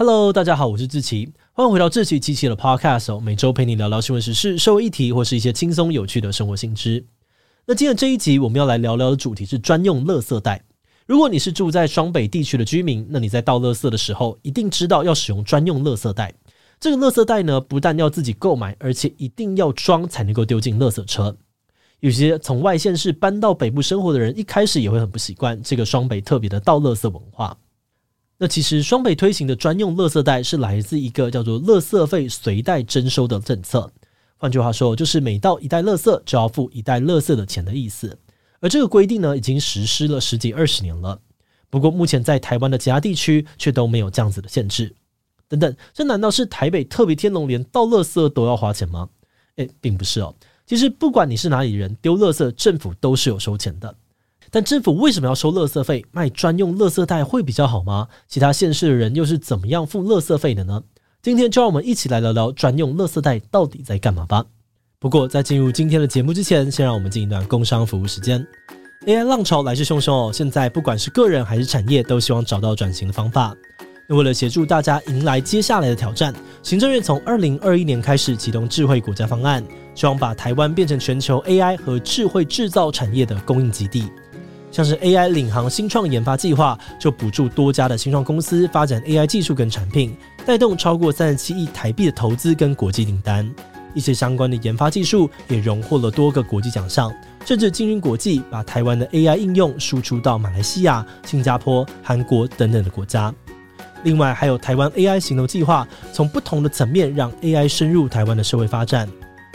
Hello，大家好，我是志奇，欢迎回到志祺七七的 Podcast，每周陪你聊聊新闻时事、社会议题，或是一些轻松有趣的生活新知。那今天这一集我们要来聊聊的主题是专用垃圾袋。如果你是住在双北地区的居民，那你在倒垃圾的时候，一定知道要使用专用垃圾袋。这个垃圾袋呢，不但要自己购买，而且一定要装才能够丢进垃圾车。有些从外县市搬到北部生活的人，一开始也会很不习惯这个双北特别的倒垃圾文化。那其实双北推行的专用垃圾袋是来自一个叫做“垃圾费随袋征收”的政策。换句话说，就是每倒一袋垃圾就要付一袋垃圾的钱的意思。而这个规定呢，已经实施了十几二十年了。不过目前在台湾的其他地区却都没有这样子的限制。等等，这难道是台北特别天龙连倒垃圾都要花钱吗？诶，并不是哦。其实不管你是哪里人，丢垃圾政府都是有收钱的。但政府为什么要收垃圾费？卖专用垃圾袋会比较好吗？其他县市的人又是怎么样付垃圾费的呢？今天就让我们一起来聊聊专用垃圾袋到底在干嘛吧。不过在进入今天的节目之前，先让我们进一段工商服务时间。AI 浪潮来势汹汹哦，现在不管是个人还是产业，都希望找到转型的方法。那为了协助大家迎来接下来的挑战，行政院从二零二一年开始启动智慧国家方案，希望把台湾变成全球 AI 和智慧制造产业的供应基地。像是 AI 领航新创研发计划，就补助多家的新创公司发展 AI 技术跟产品，带动超过三十七亿台币的投资跟国际订单。一些相关的研发技术也荣获了多个国际奖项，甚至进军国际，把台湾的 AI 应用输出到马来西亚、新加坡、韩国等等的国家。另外，还有台湾 AI 行动计划，从不同的层面让 AI 深入台湾的社会发展，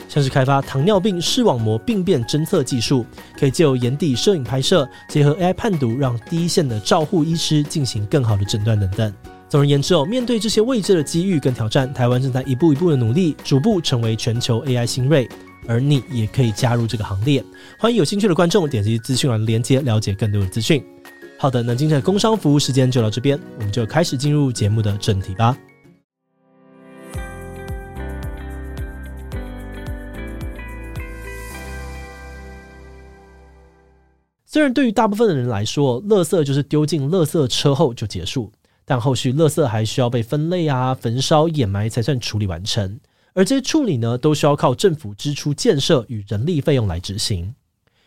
像是开发糖尿病视网膜病变侦测技术，可以借由眼底摄影拍摄，结合 AI 判读，让第一线的照护医师进行更好的诊断等等。总而言之哦，面对这些未知的机遇跟挑战，台湾正在一步一步的努力，逐步成为全球 AI 新锐，而你也可以加入这个行列。欢迎有兴趣的观众点击资讯栏的链接，了解更多的资讯。好的，那今天的工商服务时间就到这边，我们就开始进入节目的正题吧。虽然对于大部分的人来说，垃圾就是丢进垃圾车后就结束，但后续垃圾还需要被分类啊、焚烧、掩埋才算处理完成，而这些处理呢，都需要靠政府支出建设与人力费用来执行。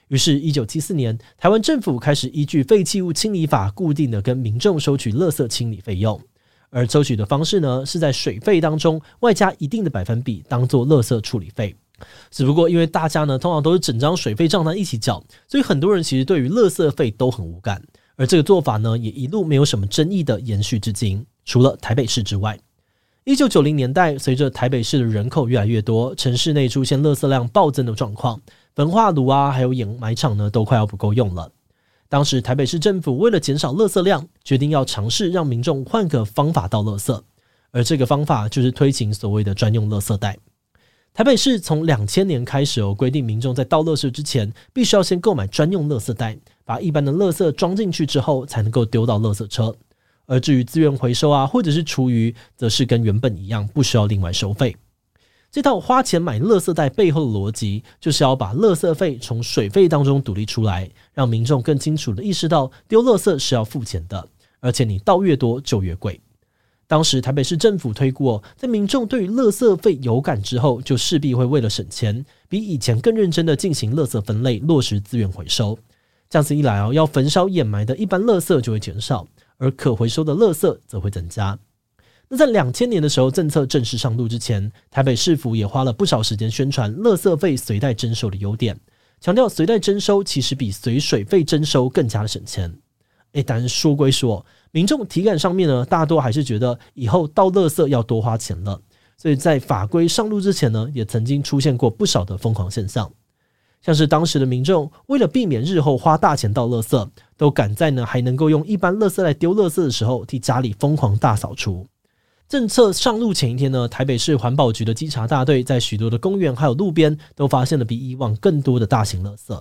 于是，一九七四年，台湾政府开始依据《废弃物清理法》固定的跟民众收取垃圾清理费用，而收取的方式呢，是在水费当中外加一定的百分比，当做垃圾处理费。只不过，因为大家呢通常都是整张水费账单一起缴，所以很多人其实对于垃圾费都很无感。而这个做法呢，也一路没有什么争议的延续至今，除了台北市之外。一九九零年代，随着台北市的人口越来越多，城市内出现垃圾量暴增的状况。焚化炉啊，还有掩埋场呢，都快要不够用了。当时台北市政府为了减少垃圾量，决定要尝试让民众换个方法倒垃圾，而这个方法就是推行所谓的专用垃圾袋。台北市从两千年开始哦，规定民众在倒垃圾之前，必须要先购买专用垃圾袋，把一般的垃圾装进去之后，才能够丢到垃圾车。而至于资源回收啊，或者是厨余，则是跟原本一样，不需要另外收费。这套花钱买垃圾袋背后的逻辑，就是要把垃圾费从水费当中独立出来，让民众更清楚地意识到丢垃圾是要付钱的，而且你倒越多就越贵。当时台北市政府推估，在民众对于垃圾费有感之后，就势必会为了省钱，比以前更认真地进行垃圾分类，落实资源回收。这样子一来哦，要焚烧掩埋的一般垃圾就会减少，而可回收的垃圾则会增加。那在两千年的时候，政策正式上路之前，台北市府也花了不少时间宣传垃圾费随袋征收的优点，强调随袋征收其实比随水费征收更加的省钱。诶，但是说归说，民众体感上面呢，大多还是觉得以后倒垃圾要多花钱了。所以在法规上路之前呢，也曾经出现过不少的疯狂现象，像是当时的民众为了避免日后花大钱倒垃圾，都赶在呢还能够用一般垃圾来丢垃圾的时候，替家里疯狂大扫除。政策上路前一天呢，台北市环保局的稽查大队在许多的公园还有路边都发现了比以往更多的大型垃圾。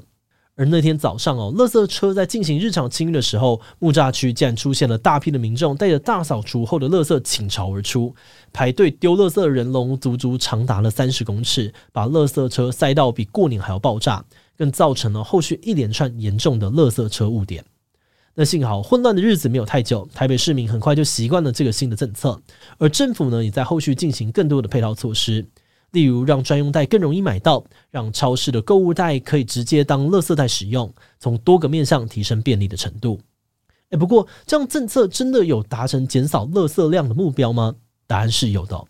而那天早上哦，垃圾车在进行日常清运的时候，木栅区竟然出现了大批的民众带着大扫除后的垃圾倾巢而出，排队丢垃圾的人龙足足长达了三十公尺，把垃圾车塞到比过年还要爆炸，更造成了后续一连串严重的垃圾车误点。那幸好混乱的日子没有太久，台北市民很快就习惯了这个新的政策，而政府呢也在后续进行更多的配套措施，例如让专用袋更容易买到，让超市的购物袋可以直接当垃圾袋使用，从多个面向提升便利的程度。诶，不过这样政策真的有达成减少垃圾量的目标吗？答案是有的。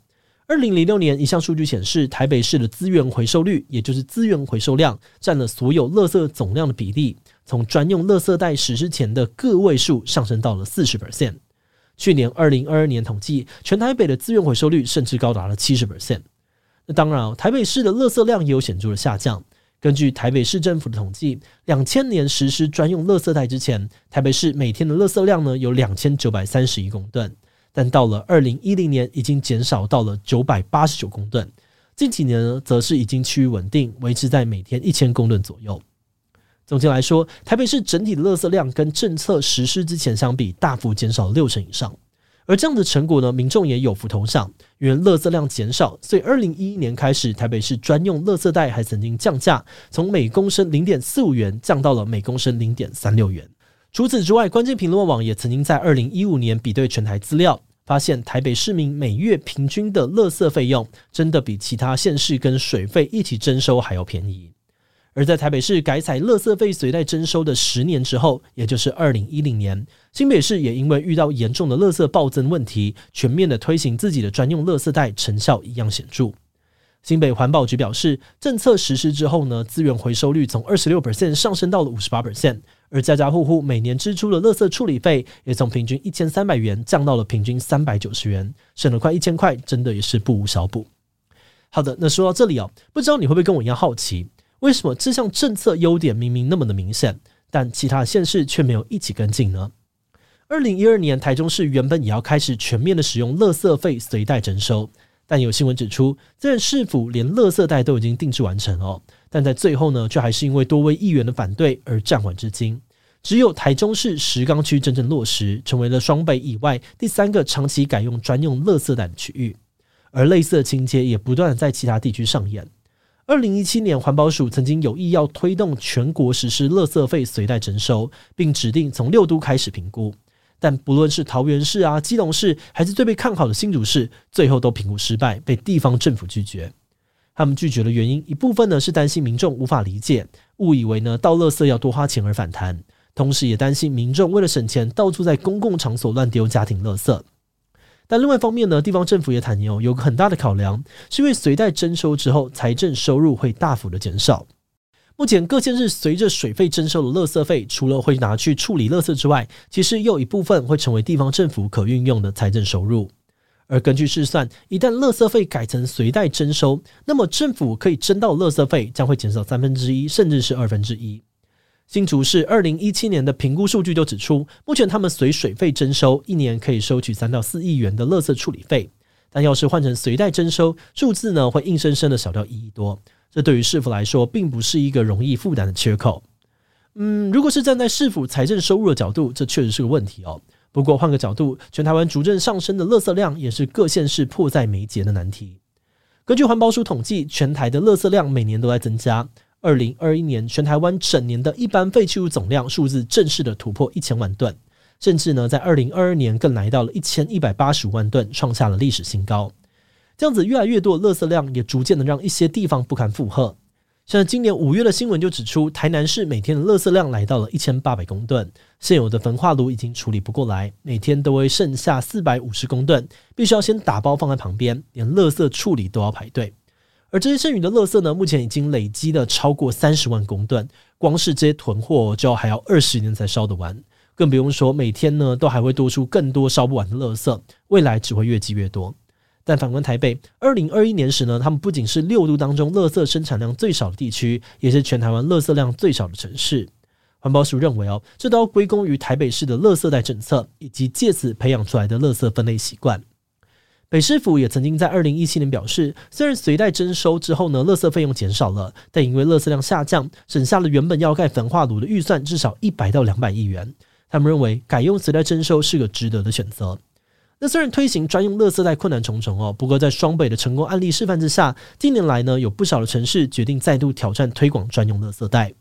二零零六年一项数据显示，台北市的资源回收率，也就是资源回收量，占了所有垃圾总量的比例。从专用垃圾袋实施前的个位数上升到了四十 percent。去年二零二二年统计，全台北的资源回收率甚至高达了七十 percent。那当然，台北市的垃圾量也有显著的下降。根据台北市政府的统计，两千年实施专用垃圾袋之前，台北市每天的垃圾量呢有两千九百三十一公吨，但到了二零一零年，已经减少到了九百八十九公吨。近几年呢，则是已经趋于稳定，维持在每天一千公吨左右。总结来说，台北市整体的垃圾量跟政策实施之前相比，大幅减少六成以上。而这样的成果呢，民众也有福同享，因为垃圾量减少，所以二零一一年开始，台北市专用垃圾袋还曾经降价，从每公升零点四五元降到了每公升零点三六元。除此之外，关键评论网也曾经在二零一五年比对全台资料，发现台北市民每月平均的垃圾费用，真的比其他县市跟水费一起征收还要便宜。而在台北市改采垃圾费随袋征收的十年之后，也就是二零一零年，新北市也因为遇到严重的垃圾暴增问题，全面的推行自己的专用垃圾袋，成效一样显著。新北环保局表示，政策实施之后呢，资源回收率从二十六百分上升到了五十八百分而家家户户每年支出的垃圾处理费也从平均一千三百元降到了平均三百九十元，省了快一千块，真的也是不无小补。好的，那说到这里哦，不知道你会不会跟我一样好奇？为什么这项政策优点明明那么的明显，但其他县市却没有一起跟进呢？二零一二年，台中市原本也要开始全面的使用垃圾费随袋征收，但有新闻指出，虽然市府连垃圾袋都已经定制完成哦，但在最后呢，却还是因为多位议员的反对而暂缓至今。只有台中市石冈区真正落实，成为了双北以外第三个长期改用专用垃圾袋的区域，而类似的情节也不断在其他地区上演。二零一七年，环保署曾经有意要推动全国实施垃圾费随袋征收，并指定从六都开始评估。但不论是桃园市啊、基隆市，还是最被看好的新竹市，最后都评估失败，被地方政府拒绝。他们拒绝的原因，一部分呢是担心民众无法理解，误以为呢倒垃圾要多花钱而反弹，同时也担心民众为了省钱，到处在公共场所乱丢家庭垃圾。但另外一方面呢，地方政府也坦言哦，有个很大的考量，是因为随袋征收之后，财政收入会大幅的减少。目前各县市随着水费征收的垃圾费，除了会拿去处理垃圾之外，其实又有一部分会成为地方政府可运用的财政收入。而根据试算，一旦垃圾费改成随袋征收，那么政府可以征到垃圾费将会减少三分之一，甚至是二分之一。新竹市二零一七年的评估数据就指出，目前他们随水费征收，一年可以收取三到四亿元的垃圾处理费。但要是换成随袋征收，数字呢会硬生生的少掉一亿多。这对于市府来说，并不是一个容易负担的缺口。嗯，如果是站在市府财政收入的角度，这确实是个问题哦。不过换个角度，全台湾逐渐上升的垃圾量，也是各县市迫在眉睫的难题。根据环保署统计，全台的垃圾量每年都在增加。二零二一年，全台湾整年的一般废弃物总量数字正式的突破一千万吨，甚至呢，在二零二二年更来到了一千一百八十五万吨，创下了历史新高。这样子越来越多的垃圾量，也逐渐的让一些地方不堪负荷。像今年五月的新闻就指出，台南市每天的垃圾量来到了一千八百公吨，现有的焚化炉已经处理不过来，每天都会剩下四百五十公吨，必须要先打包放在旁边，连垃圾处理都要排队。而这些剩余的垃圾呢，目前已经累积了超过三十万公吨，光是这些囤货就要还要二十年才烧得完，更不用说每天呢都还会多出更多烧不完的垃圾，未来只会越积越多。但反观台北，二零二一年时呢，他们不仅是六都当中垃圾生产量最少的地区，也是全台湾垃圾量最少的城市。环保署认为哦，这都要归功于台北市的垃圾袋政策，以及借此培养出来的垃圾分类习惯。北市府也曾经在二零一七年表示，虽然随袋征收之后呢，垃圾费用减少了，但因为垃圾量下降，省下了原本要盖焚化炉的预算至少一百到两百亿元。他们认为改用随袋征收是个值得的选择。那虽然推行专用垃圾袋困难重重哦，不过在双北的成功案例示范之下，近年来呢，有不少的城市决定再度挑战推广专用垃圾袋。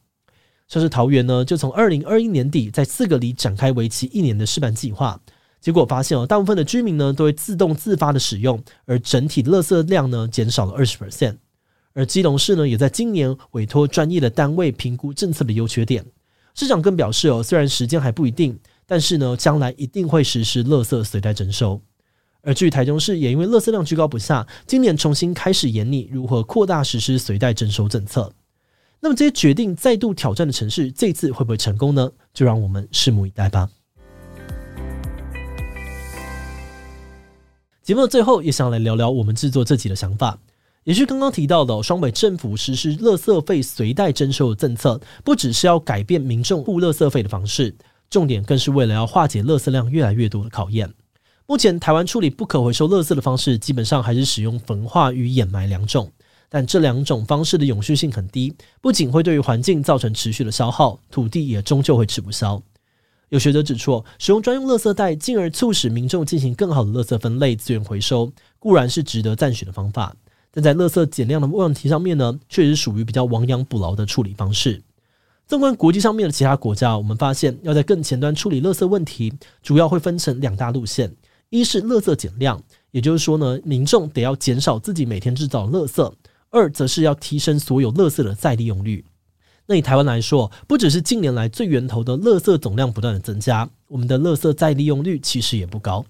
像是桃园呢，就从二零二一年底在四个里展开为期一年的示范计划。结果发现哦，大部分的居民呢都会自动自发的使用，而整体的垃圾量呢减少了二十 percent。而基隆市呢也在今年委托专业的单位评估政策的优缺点。市长更表示哦，虽然时间还不一定，但是呢将来一定会实施垃圾随袋征收。而至于台中市也因为垃圾量居高不下，今年重新开始研拟如何扩大实施随袋征收政策。那么这些决定再度挑战的城市，这次会不会成功呢？就让我们拭目以待吧。节目的最后，也想来聊聊我们制作这集的想法。也是刚刚提到的，双北政府实施垃圾费随袋征收的政策，不只是要改变民众付垃圾费的方式，重点更是为了要化解垃圾量越来越多的考验。目前台湾处理不可回收垃圾的方式，基本上还是使用焚化与掩埋两种，但这两种方式的永续性很低，不仅会对于环境造成持续的消耗，土地也终究会吃不消。有学者指出，使用专用垃圾袋，进而促使民众进行更好的垃圾分类、资源回收，固然是值得赞许的方法，但在垃圾减量的问题上面呢，确实属于比较亡羊补牢的处理方式。纵观国际上面的其他国家，我们发现要在更前端处理垃圾问题，主要会分成两大路线：一是垃圾减量，也就是说呢，民众得要减少自己每天制造垃圾；二则是要提升所有垃圾的再利用率。那以台湾来说，不只是近年来最源头的垃圾总量不断的增加，我们的垃圾再利用率其实也不高。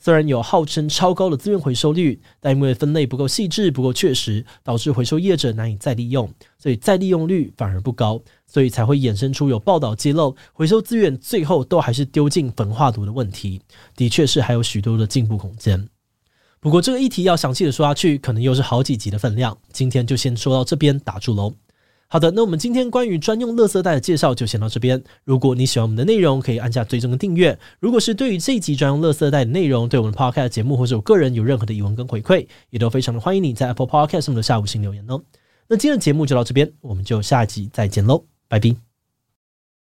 虽然有号称超高的资源回收率，但因为分类不够细致、不够确实，导致回收业者难以再利用，所以再利用率反而不高，所以才会衍生出有报道揭露回收资源最后都还是丢进焚化炉的问题。的确是还有许多的进步空间。不过这个议题要详细的说下去，可能又是好几集的分量。今天就先说到这边打住喽。好的，那我们今天关于专用垃圾袋的介绍就先到这边。如果你喜欢我们的内容，可以按下追踪跟订阅。如果是对于这一集专用垃圾袋的内容，对我们的 Podcast 节目或者我个人有任何的疑问跟回馈，也都非常的欢迎你在 Apple Podcast 上的下午星留言哦。那今天的节目就到这边，我们就下集再见喽，拜拜。